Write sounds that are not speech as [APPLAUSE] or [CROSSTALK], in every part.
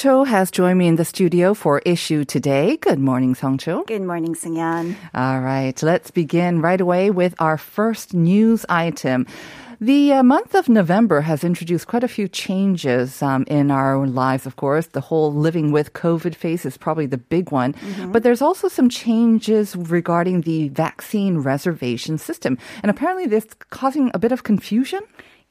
Song Cho has joined me in the studio for issue today. Good morning, Song Cho. Good morning, Sungyan. All right, let's begin right away with our first news item. The uh, month of November has introduced quite a few changes um, in our lives, of course. The whole living with COVID phase is probably the big one. But there's also some changes regarding the vaccine reservation system. And apparently, this causing a bit of confusion.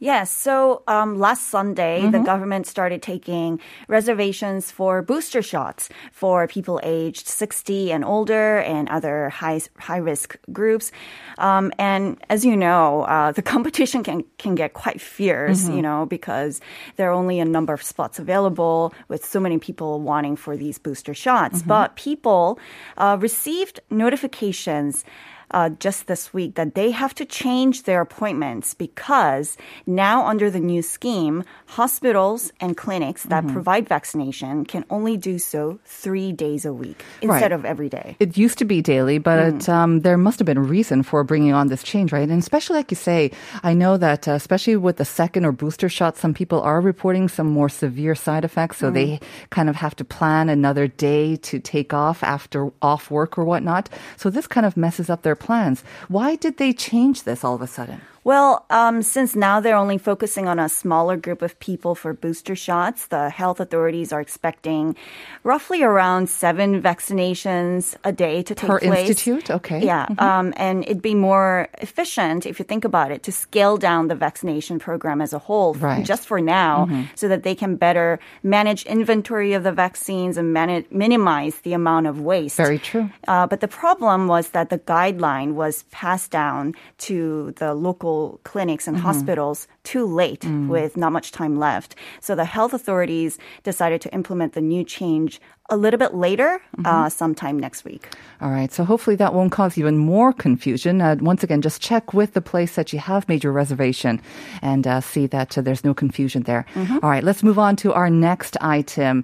Yes, so um, last Sunday, the government started taking reservations for booster shots for people aged 60 and older and other high high risk groups. Um, and as you know, uh, the [LAUGHS] competition can can get quite fierce, you know, because there are only a number of spots available with so many people wanting for these booster shots. But people uh, received notifications uh, just this week that they have to change their appointments because now under the new scheme, hospitals and clinics that provide vaccination can only do so three days a week instead Right. of every day. It used to be daily, but um, there must have been a reason for bringing on this change, right? And especially, like you say, I know that uh, especially with the second or booster shot, some people are reporting some more severe side effects, so they kind of have to plan another day to take off after off work or whatnot. So this kind of messes up their plans. Why did they change this all of a sudden? Well, um, since now they're only focusing on a smaller group of people for booster shots, the health authorities are expecting roughly around seven vaccinations a day to take Per place. institute? Okay. Yeah, um, and it'd be more efficient if you think about it to scale down the vaccination program as a whole, Right. just for now, so that they can better manage inventory of the vaccines and manage, minimize the amount of waste. Very true. Uh, but the problem was that the guideline was passed down to the local clinics and hospitals too late with not much time left. So the health authorities decided to implement the new change a little bit later, uh, sometime next week. All right. So hopefully that won't cause even more confusion. Uh, once again, just check with the place that you have made your reservation and uh, see that uh, there's no confusion there. All right. Let's move on to our next item.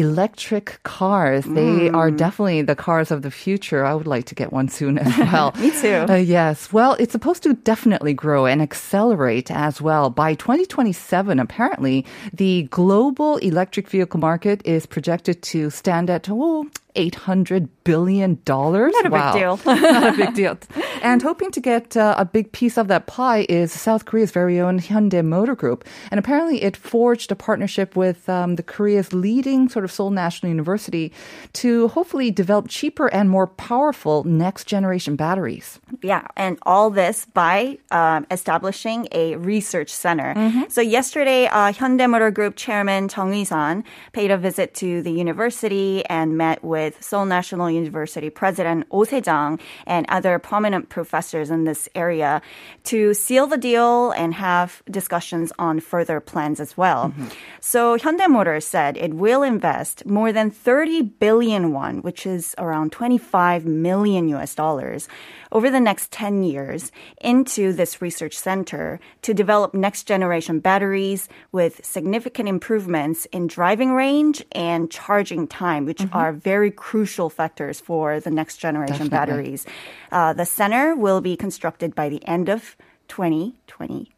Electric cars. They are definitely the cars of the future. I would like to get one soon as [LAUGHS] well. Me too. Uh, yes. Well, it's supposed to definitely grow and accelerate as well. By 2027, apparently, the global electric vehicle market is projected to stand at, oh, $800 billion. Not a big deal. [LAUGHS] Not a big deal. And hoping to get uh, a big piece of that pie is South Korea's very own Hyundai Motor Group. And apparently it forged a partnership with um, the Korea's leading sort of Seoul National University to hopefully develop cheaper and more powerful next generation batteries. Yeah, and all this by um, establishing a research center. So yesterday, uh, Hyundai Motor Group chairman Chung Eui-sun paid a visit to the university and met with Seoul National University president Oh Se-jung and other prominent professors in this area to seal the deal and have discussions on further plans as well. Mm-hmm. So Hyundai Motors said it will invest more than 30 billion won, which is around 25 million US dollars, over the next 10 years into this research center to develop next generation batteries with significant improvements in driving range and charging time, which mm-hmm. are very crucial factors for the next generation Definitely. batteries. Uh, the center will be constructed by the end of 2020.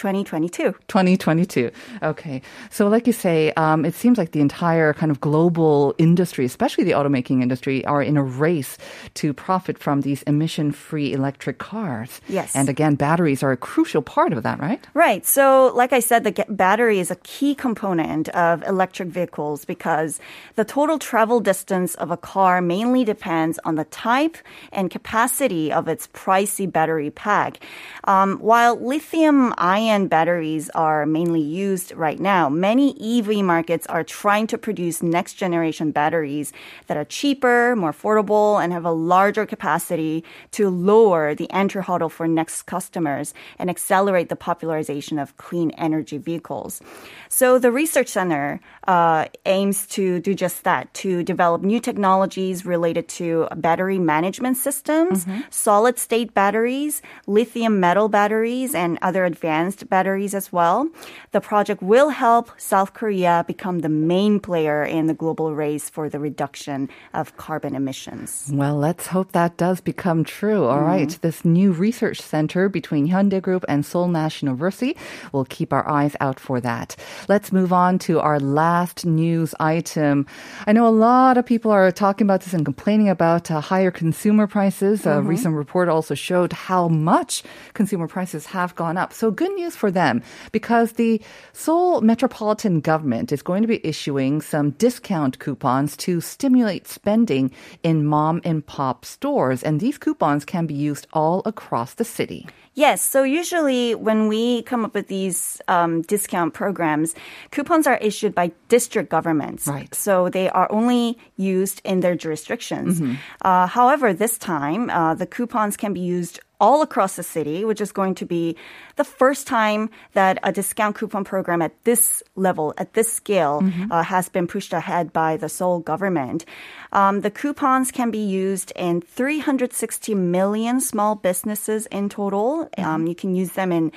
2022. 2022. Okay. So, like you say, um, it seems like the entire kind of global industry, especially the automaking industry, are in a race to profit from these emission free electric cars. Yes. And again, batteries are a crucial part of that, right? Right. So, like I said, the battery is a key component of electric vehicles because the total travel distance of a car mainly depends on the type and capacity of its pricey battery pack. Um, while lithium ion end batteries are mainly used right now, many EV markets are trying to produce next generation batteries that are cheaper, more affordable, and have a larger capacity to lower the entry hurdle for next customers and accelerate the popularization of clean energy vehicles. So the research center uh, aims to do just that, to develop new technologies related to battery management systems, mm-hmm. solid state batteries, lithium metal batteries, and other advanced batteries as well. The project will help South Korea become the main player in the global race for the reduction of carbon emissions. Well, let's hope that does become true. All mm. right, This new research center between Hyundai Group and Seoul National University, we'll keep our eyes out for that. Let's move on to our last news item. I know a lot of people are talking about this and complaining about uh, higher consumer prices. Mm-hmm. A recent report also showed how much consumer prices have gone up. So good news for them because the Seoul metropolitan government is going to be issuing some discount coupons to stimulate spending in mom and pop stores. And these coupons can be used all across the city. Yes. So usually when we come up with these um, discount programs, coupons are issued by district governments. Right. So they are only used in their jurisdictions. Mm-hmm. Uh, however, this time, uh, the coupons can be used all across the city, which is going to be the first time that a discount coupon program at this level, at this scale, mm-hmm. uh, has been pushed ahead by the Seoul government. Um, the coupons can be used in 360 million small businesses in total. Mm-hmm. Um, you can use them in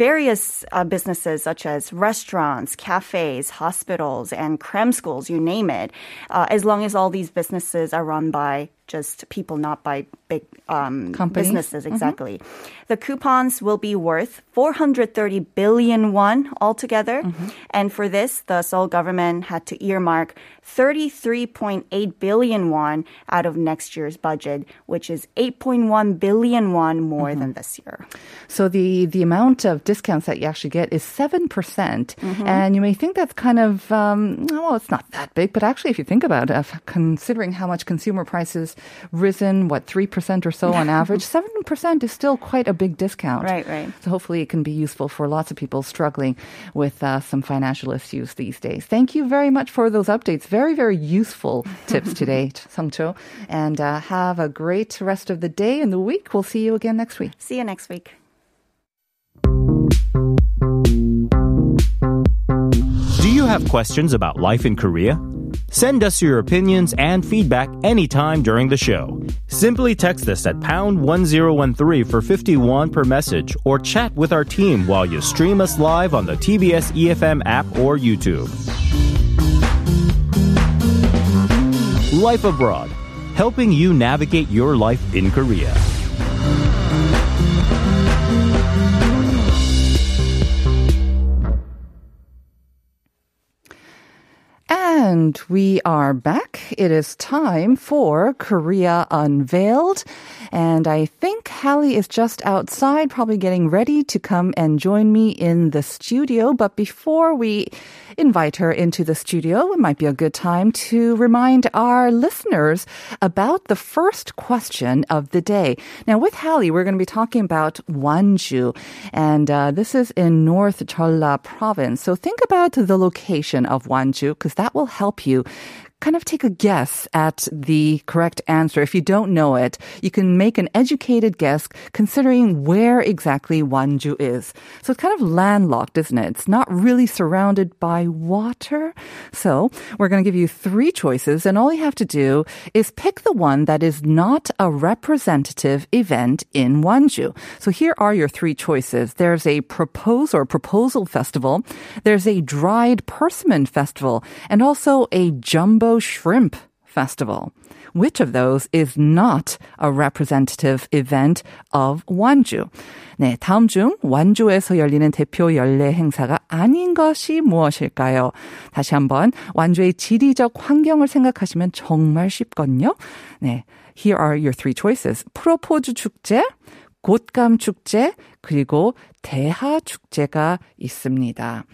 various uh, businesses such as restaurants, cafes, hospitals, and cram schools, you name it, uh, as long as all these businesses are run by just people, not by big um, businesses. Mm-hmm. Exactly. Mm-hmm. The coupons will be worth 430 billion won altogether. Mm-hmm. And for this, the Seoul government had to earmark 33.8 billion won out of next year's budget, which is 8.1 billion won more mm-hmm. than this year. So the, the amount of discounts that you actually get is 7%. percent mm hmm And you may think that's kind of, um, well, it's not that big, but actually, if you think about it, considering how much consumer prices risen, what, 3% or so on [LAUGHS] average, 7% is still quite a big discount. Right, right. So hopefully it can be useful for lots of people struggling with uh, some financial issues these days. Thank you very much for those updates. Very, very very useful tips today, [LAUGHS] Sungcho. And uh, have a great rest of the day and the week. We'll see you again next week. See you next week. Do you have questions about life in Korea? Send us your opinions and feedback anytime during the show. Simply text us at pound 1013 for 51 per message or chat with our team while you stream us live on the TBS EFM app or YouTube. Life Abroad, helping you navigate your life in Korea. And we are back. It is time for Korea Unveiled. And I think Hallie is just outside, probably getting ready to come and join me in the studio. But before we invite her into the studio, it might be a good time to remind our listeners about the first question of the day. Now, with Hallie, we're going to be talking about Wanju. and uh, this is in North Cholla province. So think about the location of Wanju because that will help you kind of take a guess at the correct answer. If you don't know it, you can make an educated guess considering where exactly Wanju is. So it's kind of landlocked, isn't it? It's not really surrounded by water. So we're going to give you three choices and all you have to do is pick the one that is not a representative event in Wanju. So here are your three choices. There's a propose or proposal festival. There's a dried persimmon festival and also a jumbo Shrimp Festival. Which of those is not a representative event of 완주? 네, 다음 중 완주에서 열리는 대표 연례 행사가 아닌 것이 무엇일까요? 다시 한번 완주의 지리적 환경을 생각하시면 정말 쉽거든요. 네, here are your three choices. 프로포즈 축제, 곶감 축제 그리고 대하 축제가 있습니다.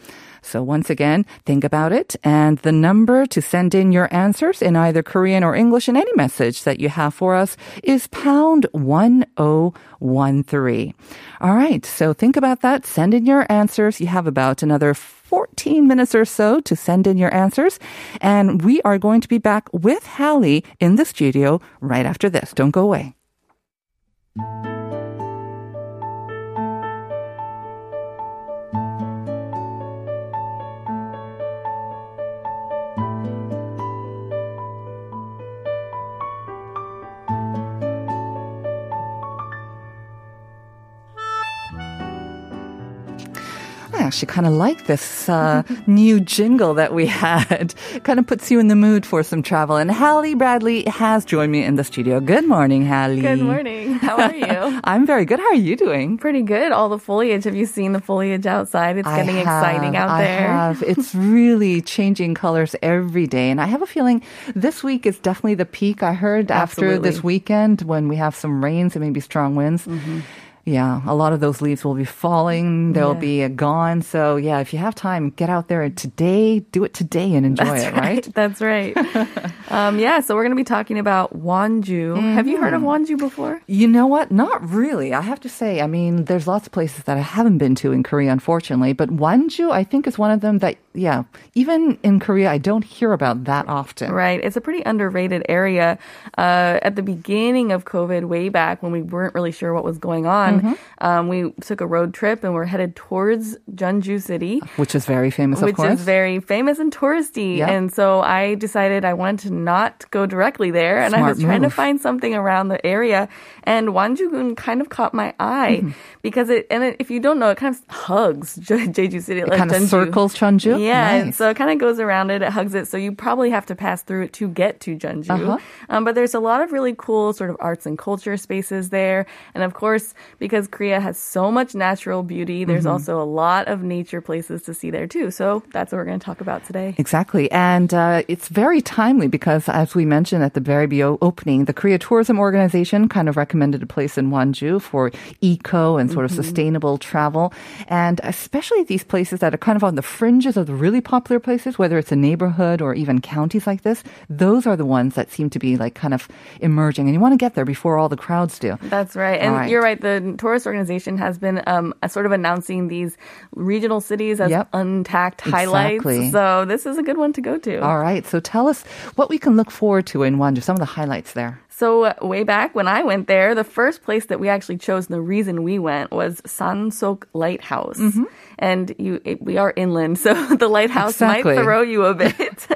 So once again, think about it and the number to send in your answers in either Korean or English in any message that you have for us is pound 1013. All right. So think about that. Send in your answers. You have about another 14 minutes or so to send in your answers. And we are going to be back with Hallie in the studio right after this. Don't go away. Actually kind of like this uh, new jingle that we [LAUGHS] had. kind of puts you in the mood for some travel. And Hallie Bradley has joined me in the studio. Good morning, Hallie. Good morning. How are you? [LAUGHS] I'm very good. How are you doing? Pretty good. All the foliage. Have you seen the foliage outside? It's I getting have, exciting out there. I there. have. [LAUGHS] It's really changing colors every day. And I have a feeling this week is definitely the peak. I heard after this weekend when we have some rains and maybe strong winds. Yeah, a lot of those leaves will be falling. They'll Yeah. be uh, gone. So, yeah, if you have time, get out there today. Do it today and enjoy That's it, right? That's right. [LAUGHS] um, yeah, so we're going to be talking about Wanju. Have you heard of Mm-hmm. Before? You know what? Not really. I have to say, I mean, there's lots of places that I haven't been to in Korea, unfortunately. But Wanju, I think, is one of them that, yeah, even in Korea, I don't hear about that often. Right. It's a pretty underrated area. Uh, at the beginning of COVID, way back when we weren't really sure what was going on, Mm-hmm. um, we took a road trip and we're headed towards Jeonju City. Which is very famous, of which course. is very famous and touristy. Yep. And so I decided I wanted to not go directly there, and I Smart was trying to find something around the area. And Wanjugun kind of caught my eye Mm-hmm. because it, and it, if you don't know, it kind of hugs [LAUGHS] Je- Jeonju City. it kind of circles Jeonju. Yeah, Nice. so it kind of goes around it, it hugs it. So you probably have to pass through it to get to Jeonju. Uh-huh. Um, but there's a lot of really cool sort of arts and culture spaces there. And of course, because Korea has so much natural beauty, there's Mm-hmm. also a lot of nature places to see there too. So that's what we're going to talk about today. Exactly. And uh, it's very timely because, as we mentioned at the very opening, the Korea Tourism Organization kind of recommended a place in Wanju for eco and sort of sustainable travel. And especially these places that are kind of on the fringes of the really popular places, whether it's a neighborhood or even counties like this, those are the ones that seem to be like kind of emerging. And you want to get there before all the crowds do. That's right. And right. you're right. The tourist organization has been um, sort of announcing these regional cities as Yep. untact highlights. Exactly. So this is a good one to go to. All right. So tell us what we can look forward to in Wanju, some of the highlights there. So way back when I went there, the first place that we actually chose, and the reason we went was Sansok Lighthouse. Mm-hmm. And you, it, we are inland, [LAUGHS] so the lighthouse Exactly. might throw you a [LAUGHS] bit.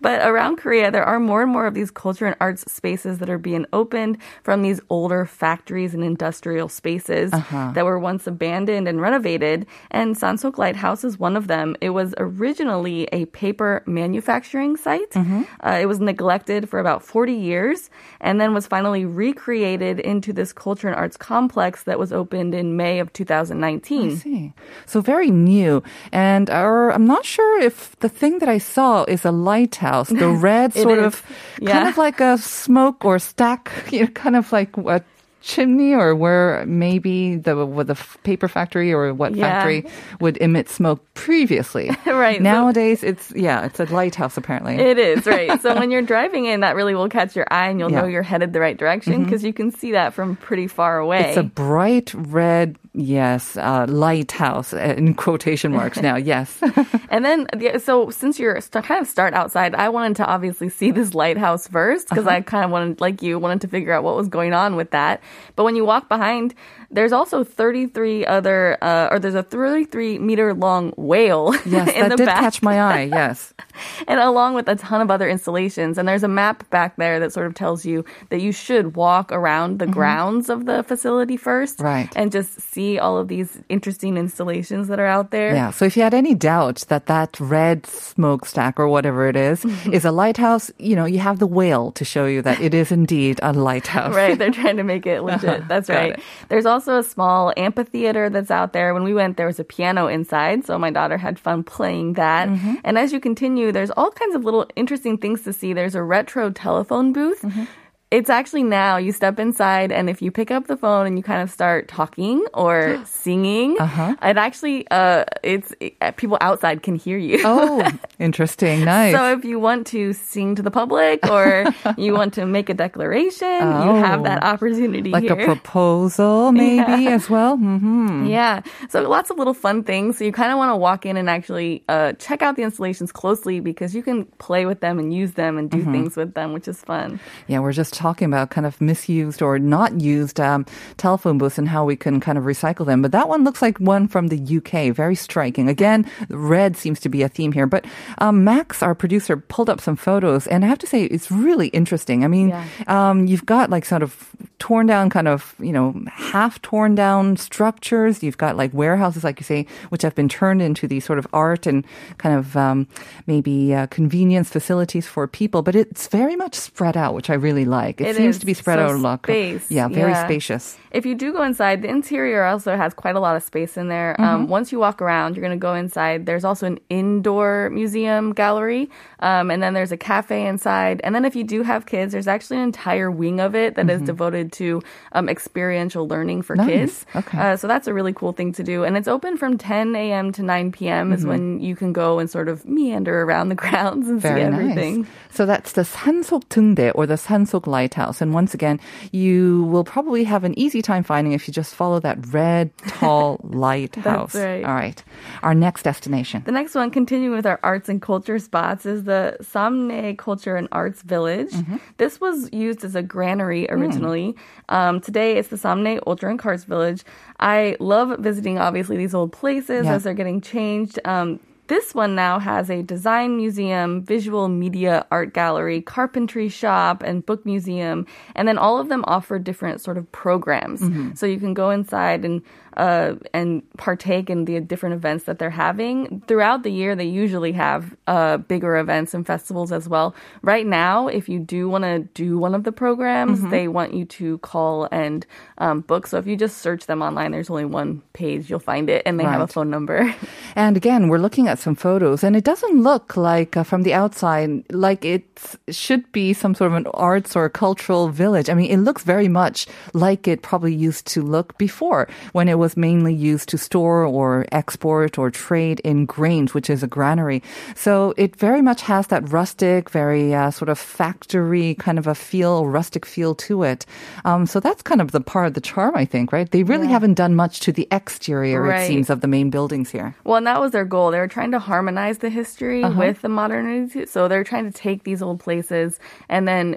but around Korea, there are more and more of these culture and arts spaces that are being opened from these older factories and industrial spaces Uh-huh. that were once abandoned and renovated. And Sansok Lighthouse is one of them. It was originally a paper manufacturing site. Mm-hmm. Uh, it was neglected for about 40 years and then was finally recreated into this culture and arts complex that was opened in May of 2019. I see. So very new. And uh, our, I'm not sure if the thing that I saw is a lighthouse, the [LAUGHS] red sort is. of, kind of like a smoke or stack, [LAUGHS] you know, kind of like a chimney or where maybe the, with the paper factory or what Yeah. factory would emit smoke previously. [LAUGHS] Right, so- Nowadays, it's, yeah, it's a lighthouse apparently. It is, right. so when [LAUGHS] you're driving in, that really will catch your eye and you'll Yeah. know you're headed the right direction mm-hmm. because you can see that from pretty far away. It's a bright red, yes, uh, lighthouse uh, in quotation marks now. Yes. [LAUGHS] And then, the- so since you're kind of start outside, I wanted to obviously see this lighthouse first because Uh-huh. I kind of wanted, like you, wanted to figure out what was going on with that. But when you walk behind, there's also 33 other, uh, or there's a 33 meter long whale yes, [LAUGHS] in that the did back. catch my eye. Yes. [LAUGHS] [LAUGHS] and along with a ton of other installations. And there's a map back there that sort of tells you that you should walk around the grounds of the facility first, Mm-hmm. Right. And just see all of these interesting installations that are out there. Yeah. So if you had any doubt that that red smokestack or whatever it is, Mm-hmm. [LAUGHS] is a lighthouse, you know, you have the whale to show you that it is indeed a lighthouse. [LAUGHS] Right, they're trying to make it legit. That's right. it. There's also a small amphitheater that's out there. When we went, there was a piano inside, so my daughter had fun playing that. Mm-hmm. And as you continue, there's all kinds of little interesting things to see. There's a retro telephone booth. Mm-hmm. It's actually now you step inside and if you pick up the phone and you kind of start talking or [GASPS] singing, Uh-huh. it actually uh it's it, people outside can hear you. Oh, [LAUGHS] interesting. Nice. So if you want to sing to the public or [LAUGHS] you want to make a declaration, you have that Oh. opportunity like here. a proposal, [LAUGHS] maybe as well. hmm Yeah. So lots of little fun things. So you kind of want to walk in and actually uh, check out the installations closely because you can play with them and use them and do Mm-hmm. things with them, which is fun. Yeah, we're just talking about kind of misused or not used um, telephone booths and how we can kind of recycle them. But that one looks like one from the UK. Very striking. Again, red seems to be a theme here. But um, Max, our producer, pulled up some photos, and I have to say it's really interesting. I mean, Yeah. um, you've got like sort of torn down, kind of you know half torn down structures. You've got like warehouses, like you say, which have been turned into these sort of art and kind of um, maybe uh, convenience facilities for people. But it's very much spread out, which I really like. It, It seems to be spread So out a lot. space. Yeah, very Yeah. spacious. If you do go inside, the interior also has quite a lot of space in there. Um, once you walk around, you're going to go inside. There's also an indoor museum gallery, um, and then there's a cafe inside. And then if you do have kids, there's actually an entire wing of it that is devoted to um, experiential learning for Nice. kids. Okay. Uh, so that's a really cool thing to do. And it's open from 10 a.m. to 9 p.m. is when you can go and sort of meander around the [LAUGHS] grounds and Very see everything. nice. So that's the Sansok Tungde or the Sansok Lighthouse. And once again, you will probably have an easy time finding if you just follow that red, tall [LAUGHS] lighthouse. right. All right. Our next destination. The next one, continuing with our arts and culture spots, is the Samne Culture and Arts Village. Mm-hmm. This was used as a granary originally. Um, today, it's the Samne Culture and Arts Village. I love visiting, obviously, these old places Yeah. as they're getting changed. Um, this one now has a design museum, visual media art gallery, carpentry shop, and book museum. And then all of them offer different sort of programs. Mm-hmm. So you can go inside and uh, and partake in the different events that they're having throughout the year. They usually have uh, bigger events and festivals as well. Right now, if you do want to do one of the programs, Mm-hmm. they want you to call and um, book. So if you just search them online, there's only one page you'll find it, and they have a phone number. And again, we're looking at some photos, and it doesn't look like uh, from the outside like it should be some sort of an arts or cultural village. I mean, it looks very much like it probably used to look before when it was mainly used to store or export or trade in grains, which is a granary. So it very much has that rustic, very uh, sort of factory kind of a feel, rustic feel to it. Um, so that's kind of the part of the charm, I think, right? They really haven't done much to the exterior, it seems, of the main buildings here. Well, and that was their goal. They were trying to harmonize the history Uh-huh. with the modernity. So they're trying to take these old places and then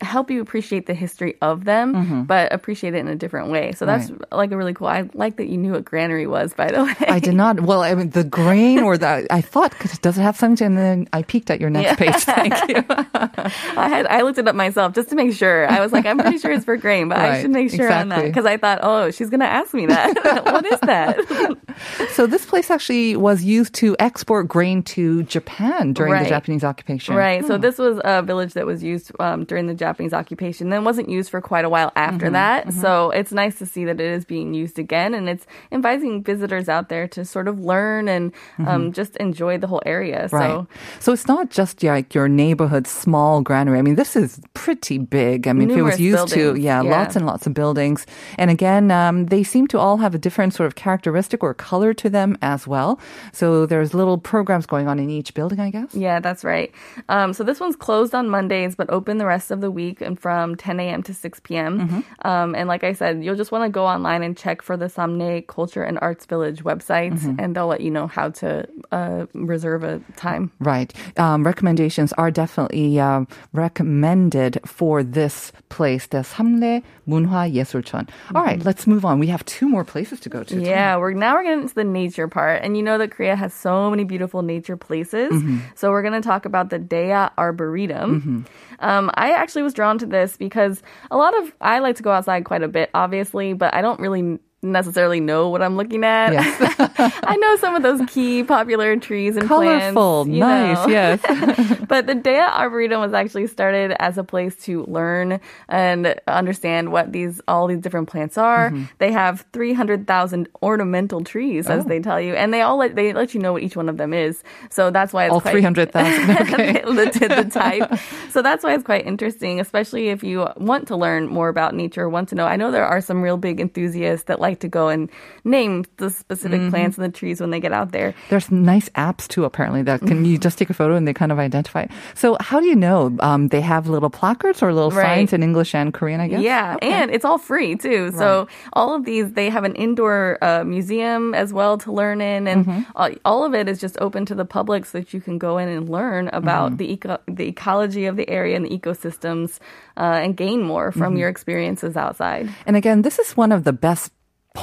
help you appreciate the history of them, but appreciate it in a different way. So that's Mm-hmm. Right. like a really cool. I like that you knew what granary was, by the [LAUGHS] way. I did not. Well, I mean, the grain or the, I thought, because does it have something and then I peeked at your next page. Thank [LAUGHS] you. I had I looked it up myself just to make sure. I was like, I'm pretty sure it's for grain, but I should make sure on that because I thought, oh, she's gonna ask me that. [LAUGHS] what is that? so this place actually was used to export grain to Japan during the Japanese occupation. Right. So this was a village that was used um, during the Japanese occupation, then wasn't used for quite a while after that. So it's nice to see that it is being used again, and it's inviting visitors out there to sort of learn and um, just enjoy the whole area. Right. So So it's not just like your neighborhood small granary. I mean, this is pretty big. I mean, if it was used to, yeah, yeah. lots and lots of buildings. And again, um, they seem to all have a different sort of characteristic or color to them as well. So there's little programs going on in each building, I guess. Yeah, that's right. Um, so this one's closed on Mondays, but open the rest of the week and from 10 a.m. to 6 p.m. Um, and like I said, you'll just want to go online and check for the Samne Culture and Arts Village website, and they'll let you know how to uh, reserve a time. Right. Um, recommendations are definitely uh, recommended for this place, the Samle Munhwa Yesulcheon. All right, let's move on. We have two more places to go to. Yeah, we're now we're getting into the nature part, and you know that Korea has so many beautiful nature places. So we're going to talk about the Dea Arboretum. Um, I actually was drawn to this because a lot of I like to go outside quite a bit, obviously, but I don't really necessarily know what I'm looking at. Yes. [LAUGHS] I know some of those key popular trees and Colorful, plants. you nice, know. yes. [LAUGHS] [LAUGHS] but the Dea Arboretum was actually started as a place to learn and understand what these all these different plants are. Mm-hmm. They have 300,000 ornamental trees, Oh. as they tell you, and they all let, they let you know what each one of them is. So that's why it's All 300,000. Okay. the, the type. So that's why it's quite interesting, especially if you want to learn more about nature, want to know. I know there are some real big enthusiasts that like to go and name the specific Mm-hmm. plants and the trees when they get out there. There's nice apps too, apparently, that can you just take a photo and they kind of identify. it. So, how do you know? Um, they have little placards or little Right. signs in English and Korean, I guess? Yeah, and it's all free too. So all of these, they have an indoor uh, museum as well to learn in, and Mm-hmm. all, all of it is just open to the public so that you can go in and learn about Mm-hmm. the eco- the ecology of the area and the ecosystems, uh, and gain more from Mm-hmm. your experiences outside. And again, this is one of the best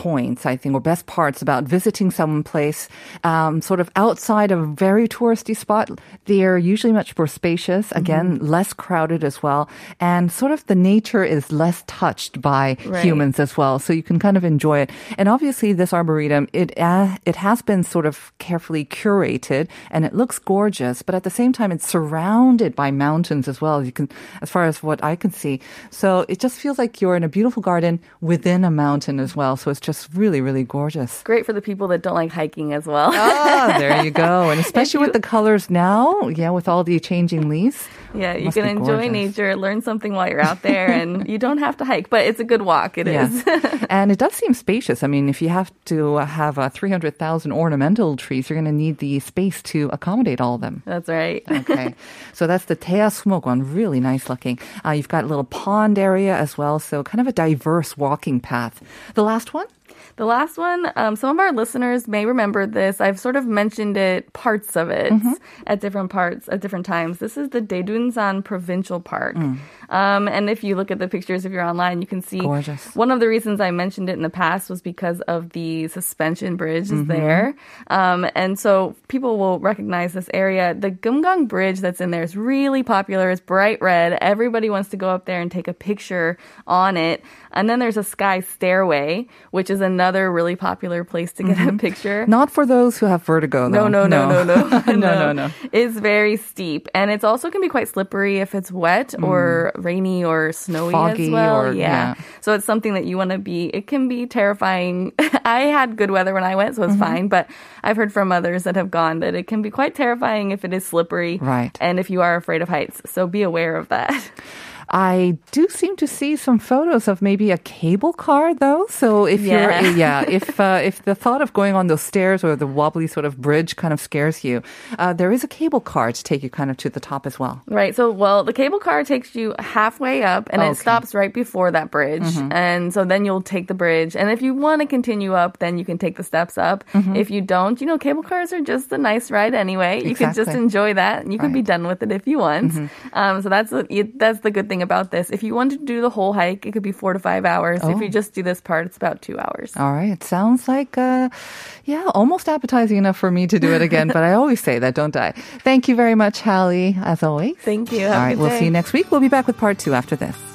points, I think, or best parts about visiting some place um, sort of outside of a very touristy spot. They're usually much more spacious, again, less crowded as well. And sort of the nature is less touched by Right. humans as well. So you can kind of enjoy it. And obviously this arboretum, it, uh, it has been sort of carefully curated and it looks gorgeous, but at the same time, it's surrounded by mountains as well. You can, as far as what I can see. So it just feels like you're in a beautiful garden within a mountain as well. So it's just really, really gorgeous. Great for the people that don't like hiking as well. Ah, there you go. And [LAUGHS] especially with the colors now, yeah, with all the changing leaves. Yeah, you must can enjoy nature, learn something while you're out there, [LAUGHS] and you don't have to hike, but it's a good walk. It is. [LAUGHS] and it does seem spacious. I mean, if you have to have uh, 300,000 ornamental trees, you're going to need the space to accommodate all of them. That's right. Okay. [LAUGHS] so that's the Tea one. Really nice looking. Uh, you've got a little pond area as well. So kind of a diverse walking path. The last one? The last one, um, some of our listeners may remember this. I've sort of mentioned it, parts of it, Mm-hmm. at different parts, at different times. This is the Daedunsan Provincial Park. Mm. Um, and if you look at the pictures, if you're online, you can see Gorgeous. one of the reasons I mentioned it in the past was because of the suspension bridge is Mm-hmm. there. Um, and so people will recognize this area. The Gumgang Bridge that's in there is really popular. It's bright red. Everybody wants to go up there and take a picture on it. And then there's a sky stairway, which is another really popular place to get a picture. Not for those who have vertigo, No, though. no, no, [LAUGHS] [LAUGHS] no, no, no, no, no. It's very steep, and it's also can be quite slippery if it's wet or rainy or snowy Mm. Foggy as well. or- yeah. yeah. so it's something that you want to be. It can be terrifying. [LAUGHS] I had good weather when I went, so it's Mm-hmm. fine. But I've heard from others that have gone that it can be quite terrifying if it is slippery, Right. And if you are afraid of heights, so be aware of that. I do seem to see some photos of maybe a cable car, though. So if Yeah. you're, yeah, [LAUGHS] if uh, if the thought of going on those stairs or the wobbly sort of bridge kind of scares you, uh, there is a cable car to take you kind of to the top as well. Right. So, well, the cable car takes you halfway up and Okay. it stops right before that bridge. And so then you'll take the bridge. And if you want to continue up, then you can take the steps up. If you don't, you know, cable cars are just a nice ride anyway. You could just enjoy that and you could be done with it if you want. Um, so that's, the- that's the good thing about this. If you want to do the whole hike, it could be four to five hours. If Oh. you just do this part, it's about two hours. All right. It sounds like, uh, yeah, almost appetizing enough for me to do it again. but I always say that, don't I? Thank you very much, Hallie, as always. Thank you. Have All right. We'll see you next week. We'll be back with part two after this.